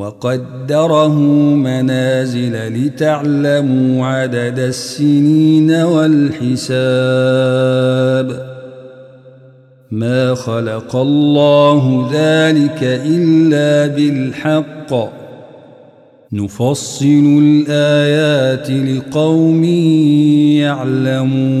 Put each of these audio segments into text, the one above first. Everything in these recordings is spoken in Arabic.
وقدره منازل لتعلموا عدد السنين والحساب. ما خلق الله ذلك إلا بالحق. نفصل الآيات لقوم يعلمون.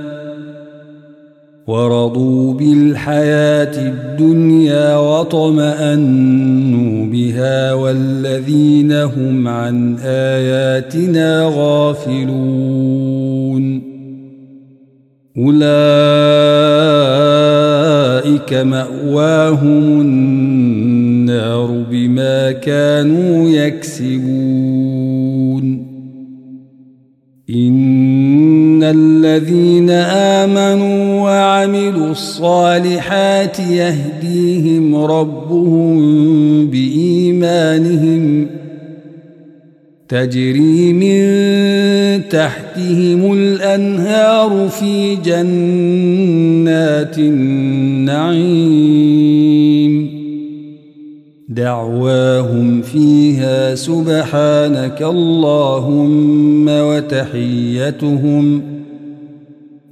ورضوا بالحياة الدنيا وطمأنوا بها والذين هم عن آياتنا غافلون. أولئك مأواهم النار بما كانوا يكسبون. الصالحات يهديهم ربهم بإيمانهم تجري من تحتهم الأنهار في جنات النعيم دعواهم فيها سبحانك اللهم وتحيتهم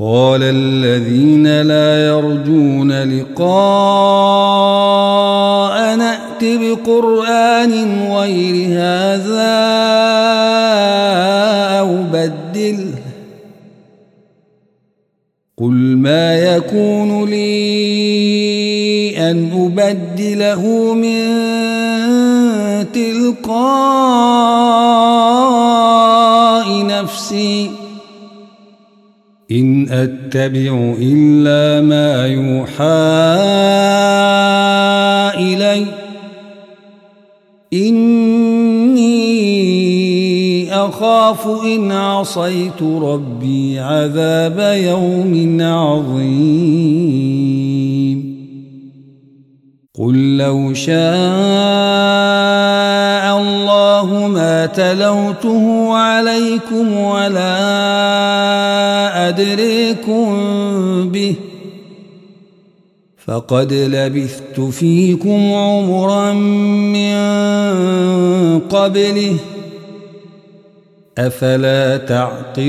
قال الذين لا يرجون لقاء نأت بقرآن غير هذا أو بدله. قل ما يكون لي أن أبدله من تلقاء نفسي. إن أتبع إلا ما يوحى إلي إني أخاف إن عصيت ربي عذاب يوم عظيم. قل لو شاء الله ما تلوته عليكم ولا أدريكم به فقد لبثت فيكم عمرا من قبله أفلا تعقلون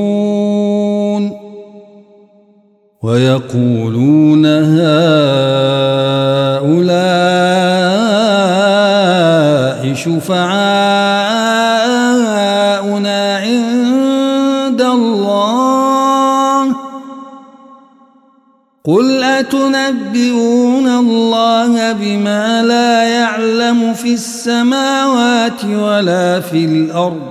ويقولون هؤلاء شفعاؤنا عند الله. قل أتنبئون الله بما لا يعلم في السماوات ولا في الأرض؟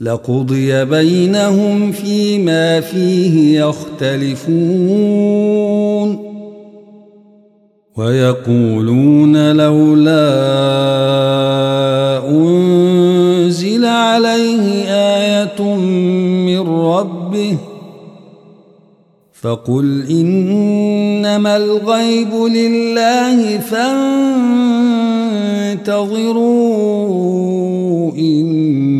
لقضي بينهم فيما فيه يختلفون. ويقولون لولا أنزل عليه آية من ربه فقل إنما الغيب لله فانتظروا إن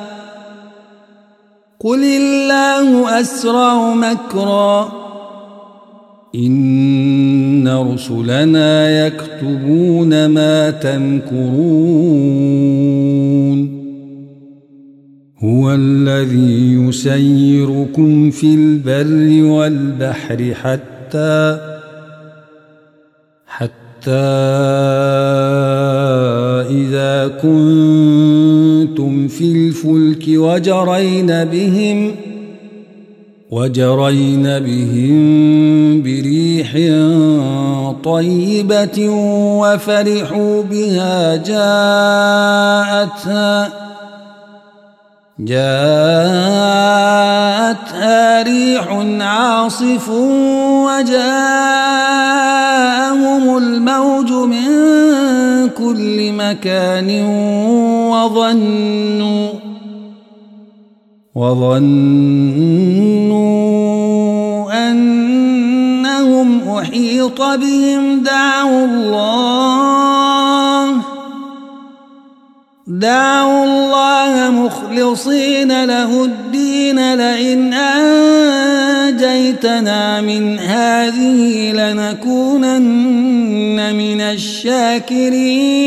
قل الله أسرع مكرًا. إن رسلنا يكتبون ما تمكرون. هو الذي يسيركم في البر والبحر حتى حتى إذا كنتم في الفلك وجرين بهم ۖ وجرين بهم بريح طيبة وفرحوا بها جاءتها جاءتها ريح عاصف وجاءهم الموج من كل مكان وظنوا وظنوا أنهم أحيط بهم دعوا الله دعوا الله مخلصين له الدين لئن أنجيتنا من هذه لنكونن من الشاكرين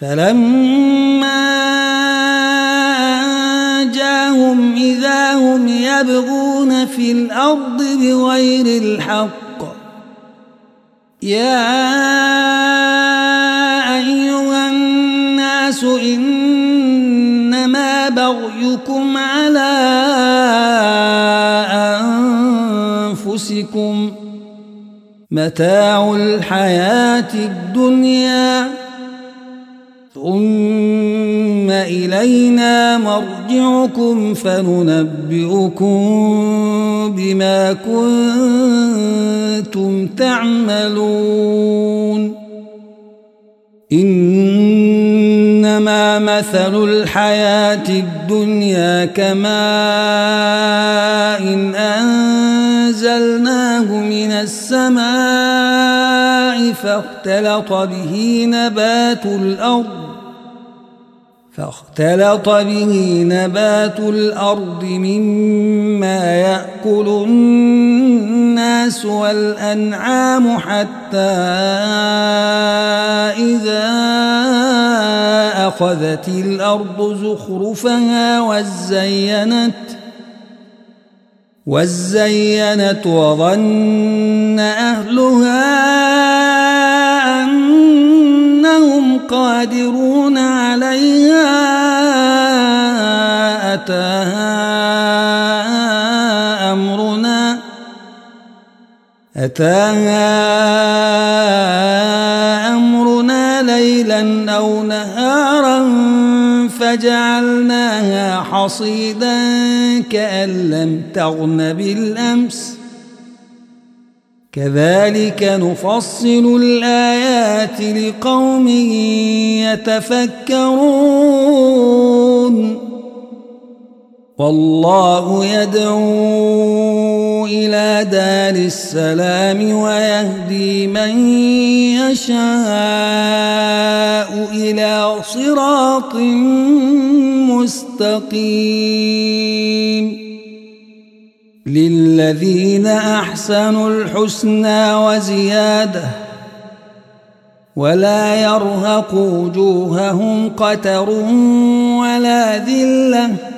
فلما يبغون في الأرض بغير الحق. يا أيها الناس إنما بغيكم على أنفسكم. متاع الحياة الدنيا. ثم إلينا مرجعكم فننبئكم بما كنتم تعملون. إنما مثل الحياة الدنيا كماء إن أنزلناه من السماء فاختلط به نبات الأرض فاختلط به نبات الأرض مما يأكل الناس والأنعام حتى إذا أخذت الأرض زخرفها وزينت وزينت وظن أهلها أنهم قادرون أتاها أمرنا ليلا أو نهارا فجعلناها حصيدا كأن لم تغن بالأمس. كذلك نفصل الآيات لقوم يتفكرون. والله يدعو إلى دار السلام ويهدي من يشاء إلى صراط مستقيم. للذين أحسنوا الحسنى وزيادة ولا يرهق وجوههم قتر ولا ذلة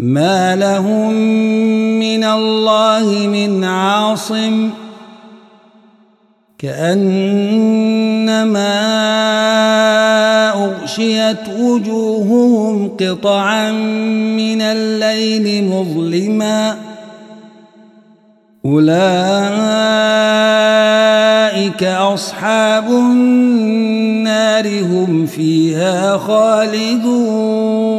ما لهم من الله من عاصم كأنما أغشيت وجوههم قطعا من الليل مظلما أولئك أصحاب النار هم فيها خالدون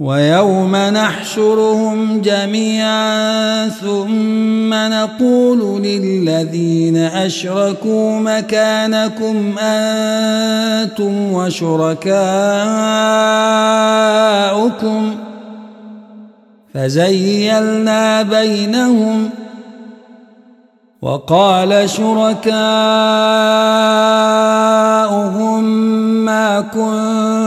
ويوم نحشرهم جميعا ثم نقول للذين أشركوا مكانكم أنتم وشركاؤكم فزيلنا بينهم وقال شركاؤهم ما كنتم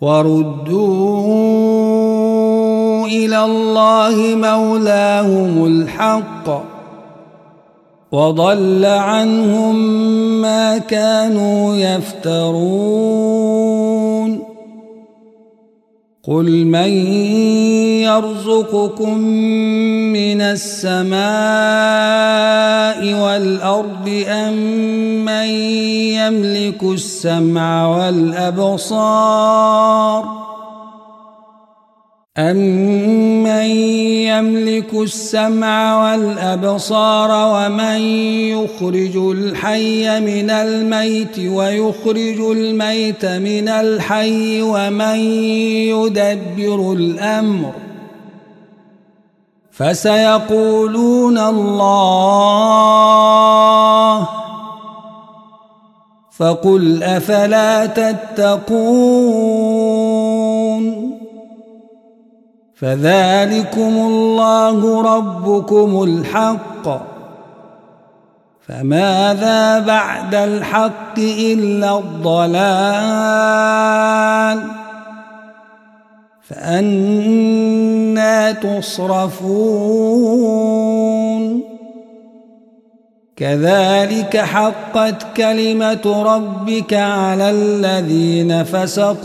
وردوا إلى الله مولاهم الحق وضل عنهم ما كانوا يفترون قل من يرزقكم من السماء والأرض أم من يملك السمع والأبصار أمن يملك السمع والأبصار ومن يخرج الحي من الميت ويخرج الميت من الحي ومن يدبر الأمر فسيقولون الله فقل أفلا تتقون فذلكم الله ربكم الحق. فماذا بعد الحق إلا الضلال؟ فأنا تصرفون. كذلك حقت كلمة ربك على الذين فسقوا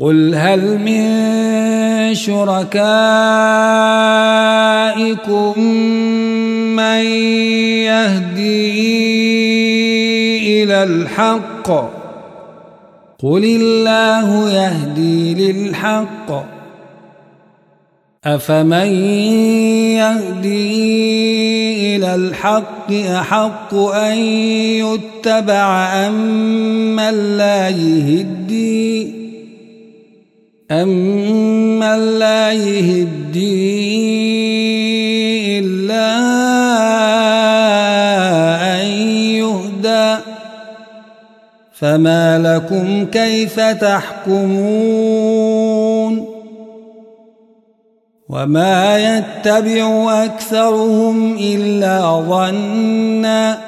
قل هل من شركائكم من يهدي إلى الحق قل الله يهدي للحق أفمن يهدي إلى الحق أحق أن يتبع أمن لا يهدي أمن لا يهدي إلا أن يهدى فما لكم كيف تحكمون وما يتبع أكثرهم إلا ظنا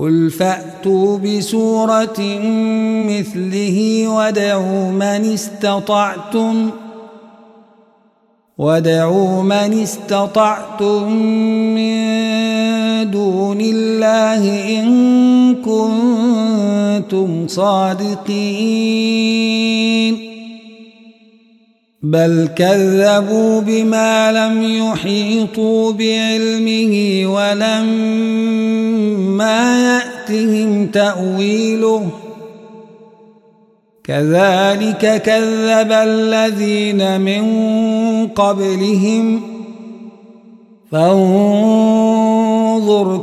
قل فأتوا بسورة مثله ودعوا من استطعتم ودعوا من استطعتم من دون الله إن كنتم صادقين بل كذبوا بما لم يحيطوا بعلمه ولما يأتهم تأويله. كذلك كذب الذين من قبلهم. فانظر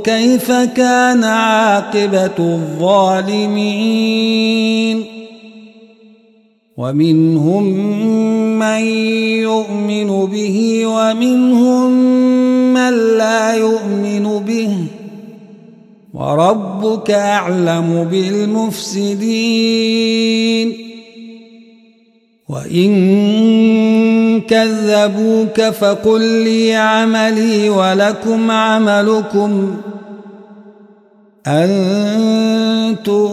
كيف كان عاقبة الظالمين. ومنهم من يؤمن به ومنهم من لا يؤمن به وربك أعلم بالمفسدين وإن كذبوك فقل لي عملي ولكم عملكم أنتم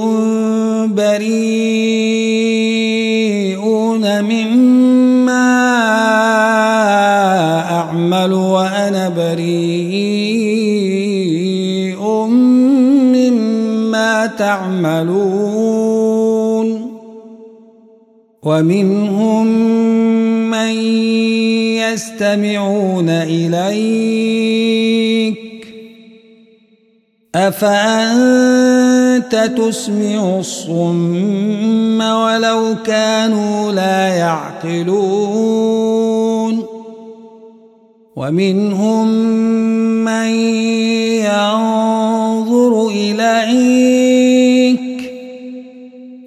بريئون مما أعمل وأنا بريء مما تعملون ومنهم من يستمعون إليك أفأنت تسمع الصم ولو كانوا لا يعقلون ومنهم من ينظر إليك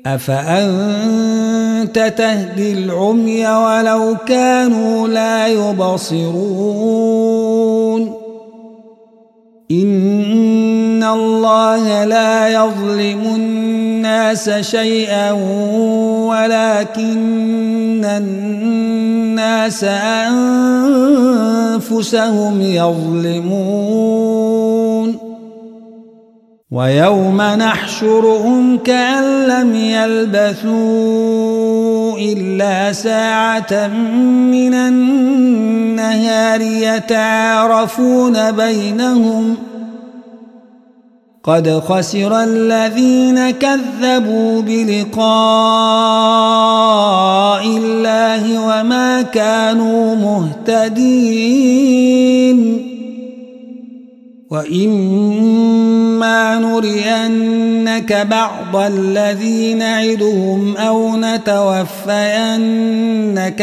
أفأنت تهدي العمي ولو كانوا لا يبصرون إن الله لا يظلم الناس شيئا ولكن الناس أنفسهم يظلمون. ويوم نحشرهم كأن لم يلبثوا إلا ساعة من النهار يتعارفون بينهم قد خسر الذين كذبوا بلقاء الله وما كانوا مهتدين وإما نرينك بعض الذي نعدهم أو نتوفينك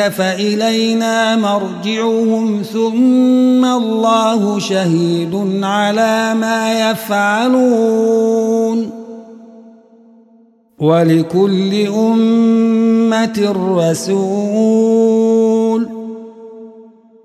فإلينا مرجعهم ثم الله شهيد على ما يفعلون ولكل أمة رسول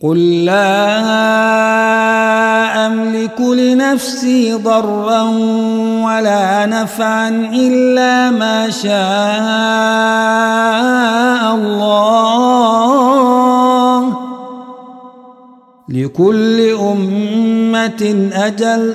قل لا أملك لنفسي ضرا ولا نفعا إلا ما شاء الله لكل أمة أجل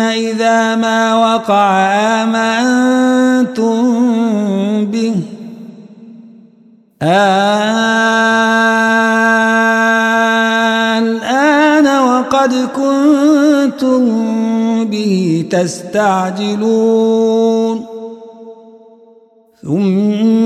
إذا ما وقع آمنتم به الآن وقد كنتم به تستعجلون ثم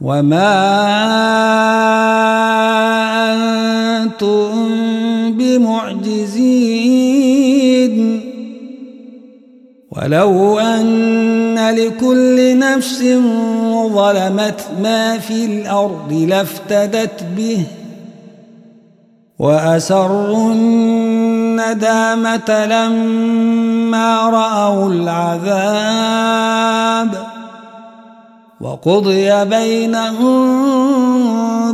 وما أنتم بمعجزين ولو أن لكل نفس ظلمت ما في الأرض لافتدت به وأسروا الندامة لما رأوا العذاب وقضي بينهم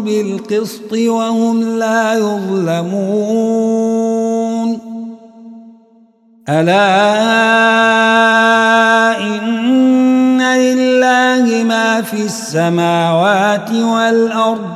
بالقسط وهم لا يظلمون. ألا إن لله ما في السماوات والأرض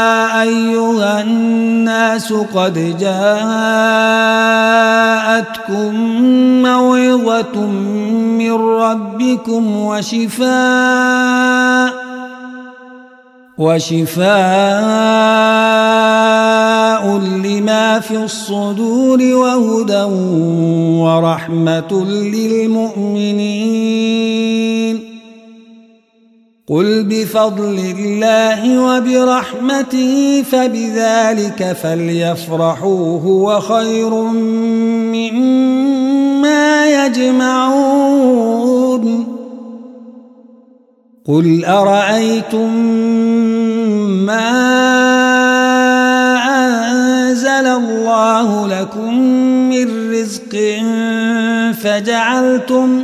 أيها الناس قد جاءتكم موعظة من ربكم وشفاء وشفاء لما في الصدور وهدى ورحمة للمؤمنين. قل بفضل الله وبرحمته فبذلك فليفرحوا هو خير مما يجمعون قل أرأيتم ما أنزل الله لكم من رزق فجعلتم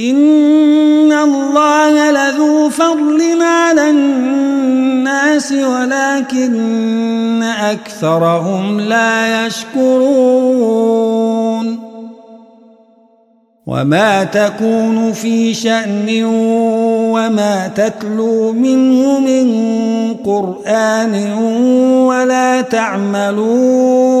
إن الله لذو فضل على الناس ولكن أكثرهم لا يشكرون وما تكون في شأن وما تتلو منه من قرآن ولا تعملون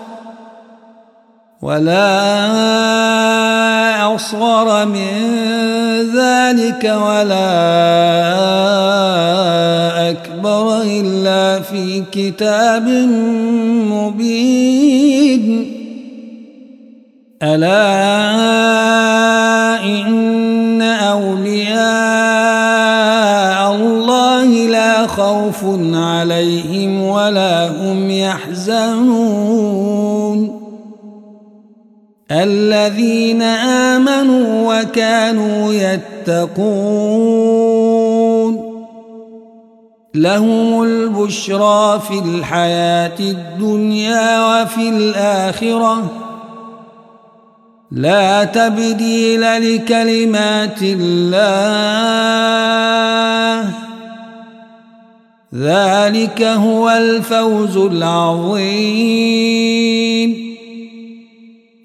ولا أصغر من ذلك ولا أكبر إلا في كتاب مبين ألا الذين آمنوا وكانوا يتقون لهم البشرى في الحياة الدنيا وفي الآخرة. لا تبديل لكلمات الله. ذلك هو الفوز العظيم.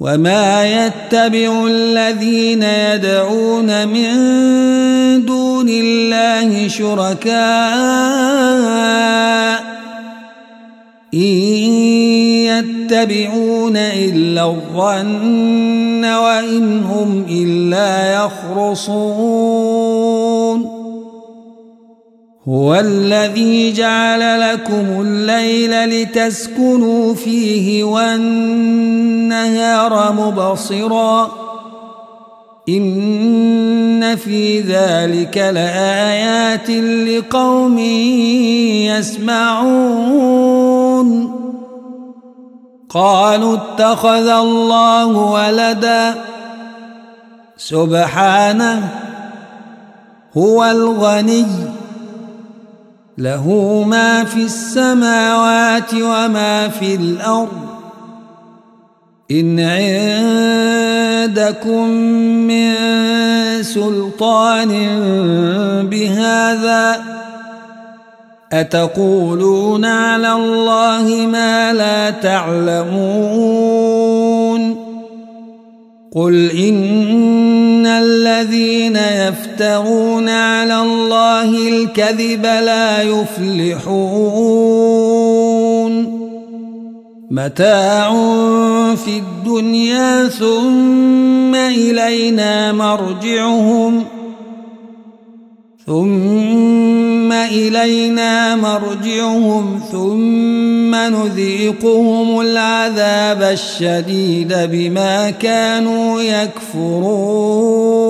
وما يتبع الذين يدعون من دون الله شركاء إن يتبعون إلا الظن وإن هم إلا يخرصون هو الذي جعل لكم الليل لتسكنوا فيه والنهار مبصرا إن في ذلك لآيات لقوم يسمعون قالوا اتخذ الله ولدا سبحانه هو الغني له ما في السماوات وما في الأرض. إن عندكم من سلطان بهذا أتقولون على الله ما لا تعلمون؟ قل إن الذين يفترون على الله الكذب لا يفلحون متاع في الدنيا ثم إلينا مرجعهم ثم إلينا مرجعهم ثم نذيقهم العذاب الشديد بما كانوا يكفرون.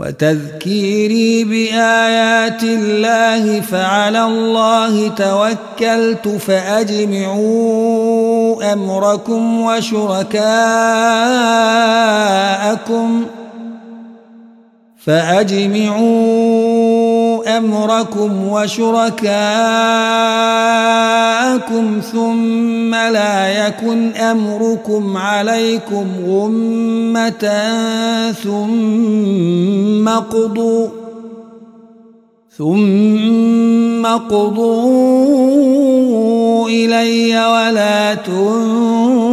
وتذكيري بآيات الله فعلى الله توكلت فأجمعوا أمركم وشركاءكم فأجمعوا أمركم وشركاءكم ثم لا يكن أمركم عليكم غمة ثم قضوا ثم قضوا إلي ولا تنظرون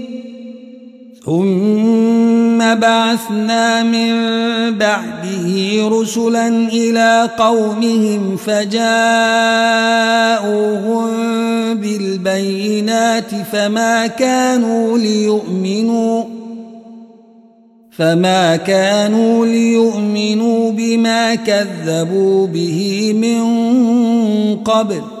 ثم بعثنا من بعده رسلا إلى قومهم فجاءوهم بالبينات فما كانوا ليؤمنوا فما كانوا ليؤمنوا بما كذبوا به من قبل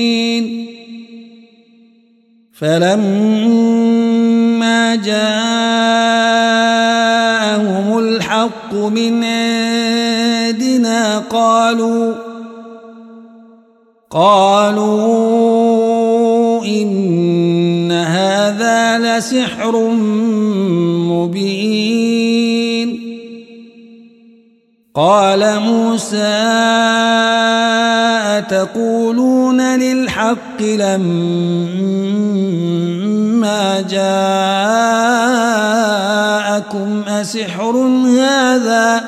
فلما جاءهم الحق من عندنا قالوا قالوا إن هذا لسحر مبين قال موسى تقولون للحق لما جاءكم أسحر هذا؟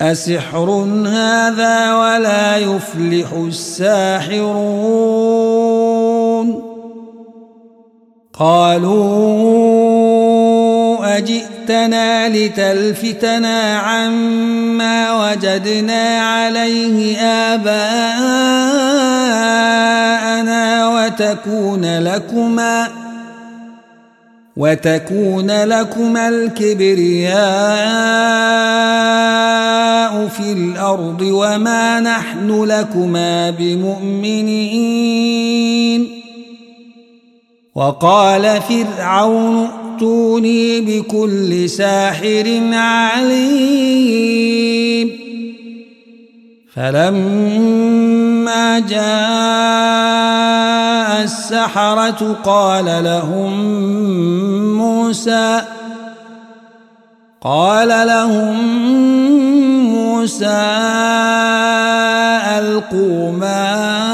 أسحر هذا ولا يفلح الساحرون. قالوا أجئتنا لتلفتنا عما وجدنا عليه آباءنا وتكون لكما وتكون لكما الكبرياء في الأرض وما نحن لكما بمؤمنين وقال فرعون ائتوني بكل ساحر عليم. فلما جاء السحرة قال لهم موسى قال لهم موسى ألقوا ما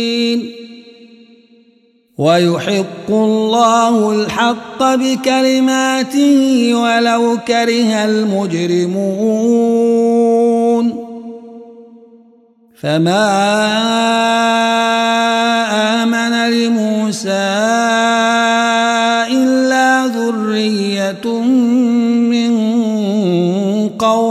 ويحق الله الحق بكلماته ولو كره المجرمون. فما آمن لموسى إلا ذرية من قومه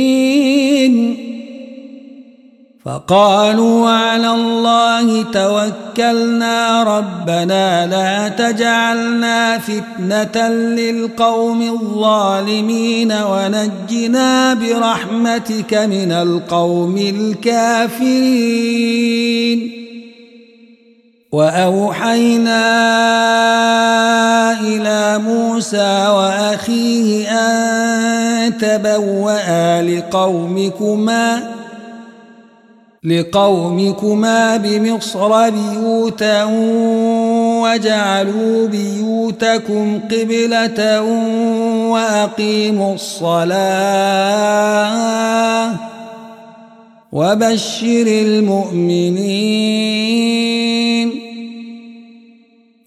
فقالوا على الله توكلنا ربنا لا تجعلنا فتنة للقوم الظالمين ونجنا برحمتك من القوم الكافرين. وأوحينا إلى موسى وأخيه أن تبوأ لقومكما لقومكما بمصر بيوتا وجعلوا بيوتكم قبلة وأقيموا الصلاة وبشر المؤمنين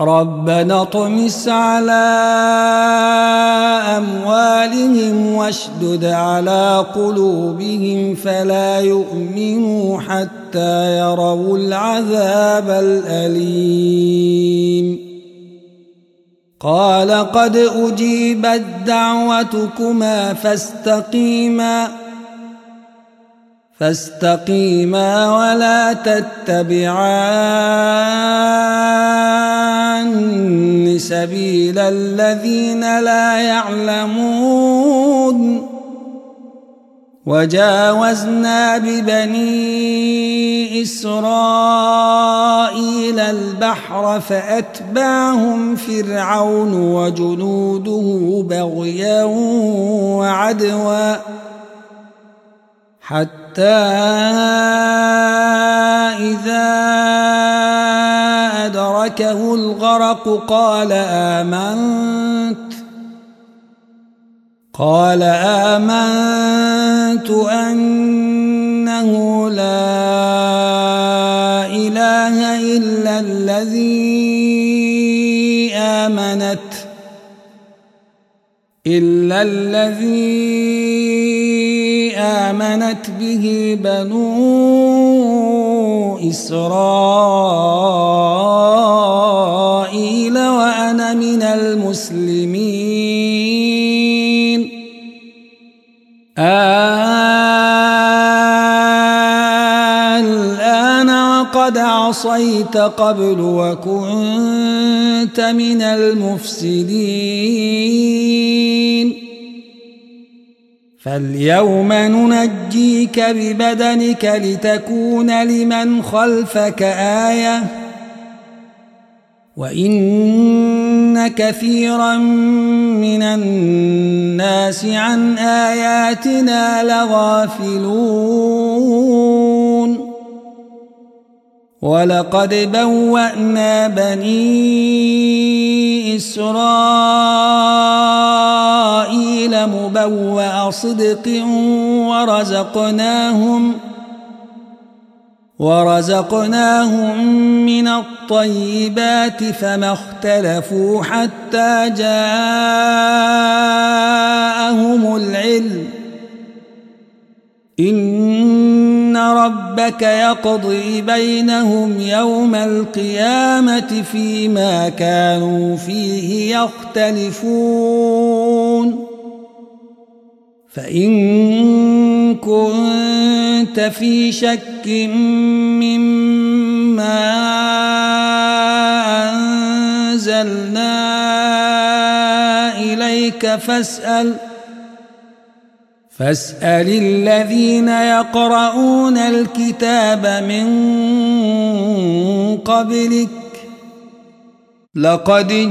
ربنا اطمس على أموالهم واشدد على قلوبهم فلا يؤمنوا حتى يروا العذاب الأليم. قال قد أجيبت دعوتكما فاستقيما فاستقيما ولا تتبعان سبيل الذين لا يعلمون. وجاوزنا ببني إسرائيل البحر فأتبعهم فرعون وجنوده بغيا وعدوا حتى إذا أدركه الغرق قال آمنت. قال آمنت أنه لا إله إلا الذي آمنت إلا الذي آمنت به بنو إسرائيل. المسلمين. الآن وقد عصيت قبل وكنت من المفسدين. فاليوم ننجيك ببدنك لتكون لمن خلفك آية. وإن كثيرا من الناس عن آياتنا لغافلون. ولقد بوأنا بني إسرائيل مبوأ صدق ورزقناهم ورزقناهم من الطيبات فما اختلفوا حتى جاءهم العلم. إن ربك يقضي بينهم يوم القيامة فيما كانوا فيه يختلفون. فإن كنت في شك مما أنزلنا إليك فاسأل فاسأل الذين يقرؤون الكتاب من قبلك. لقد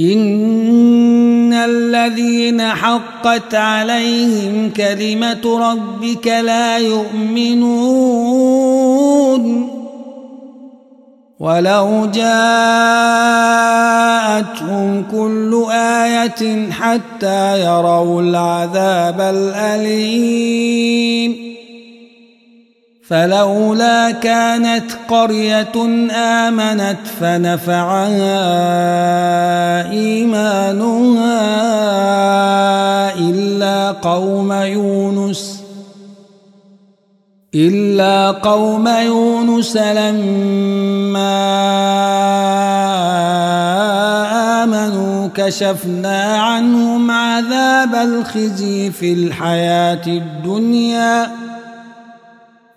إن الذين حقت عليهم كلمة ربك لا يؤمنون ولو جاءتهم كل آية حتى يروا العذاب الأليم فلولا كانت قرية آمنت فنفعها إيمانها إلا قوم يونس إلا قوم يونس لما آمنوا كشفنا عنهم عذاب الخزي في الحياة الدنيا.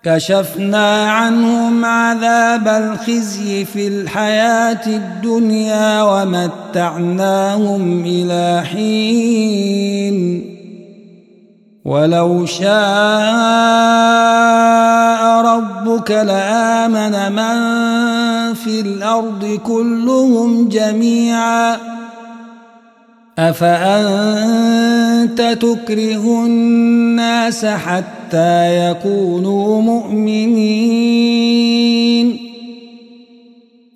كشفنا عنهم عذاب الخزي في الحياة الدنيا ومتعناهم إلى حين. ولو شاء ربك لآمن من في الأرض كلهم جميعا. أفأنت تكره الناس حتى يكونوا مؤمنين؟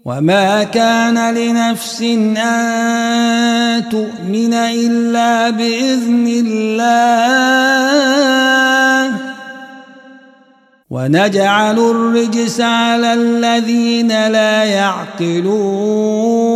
وما كان لنفس أن تؤمن إلا بإذن الله. ونجعل الرجس على الذين لا يعقلون.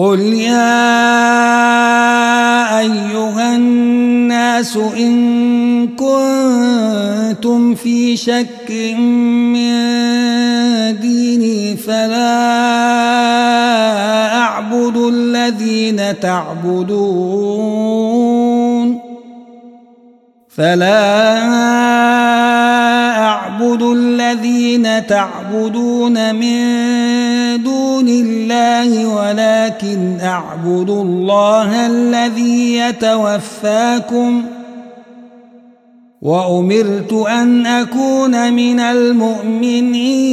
قل يا أيها الناس إن كنتم في شك من ديني فلا أعبد الذين تعبدون فلا أعبد الذين تعبدون من دون الله ولكن أعبد الله الذي يتوفاكم وأمرت أن أكون من المؤمنين.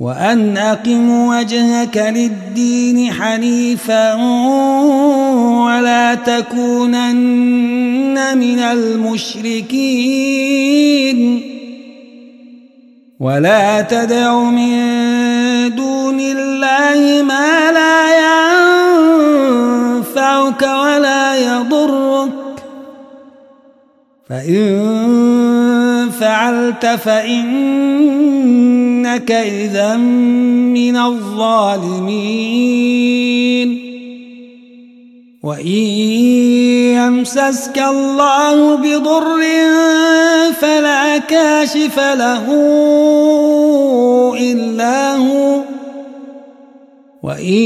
وأن أقم وجهك للدين حنيفا ولا تكونن من المشركين. ولا تدع من دون الله ما لا ينفعك ولا يضرك. فإن فعلت فإنك إذا من الظالمين. وإن يمسسك الله بضر فلا كاشف له إلا هو. وإن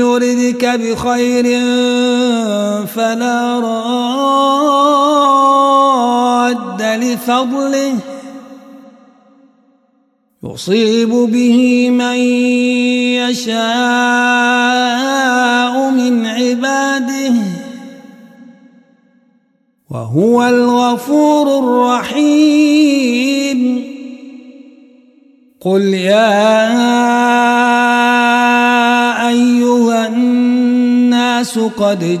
يردك بخير فلا راد لفضله يصيب به من يشاء من عباده وهو الغفور الرحيم. قل يا أيها الناس قد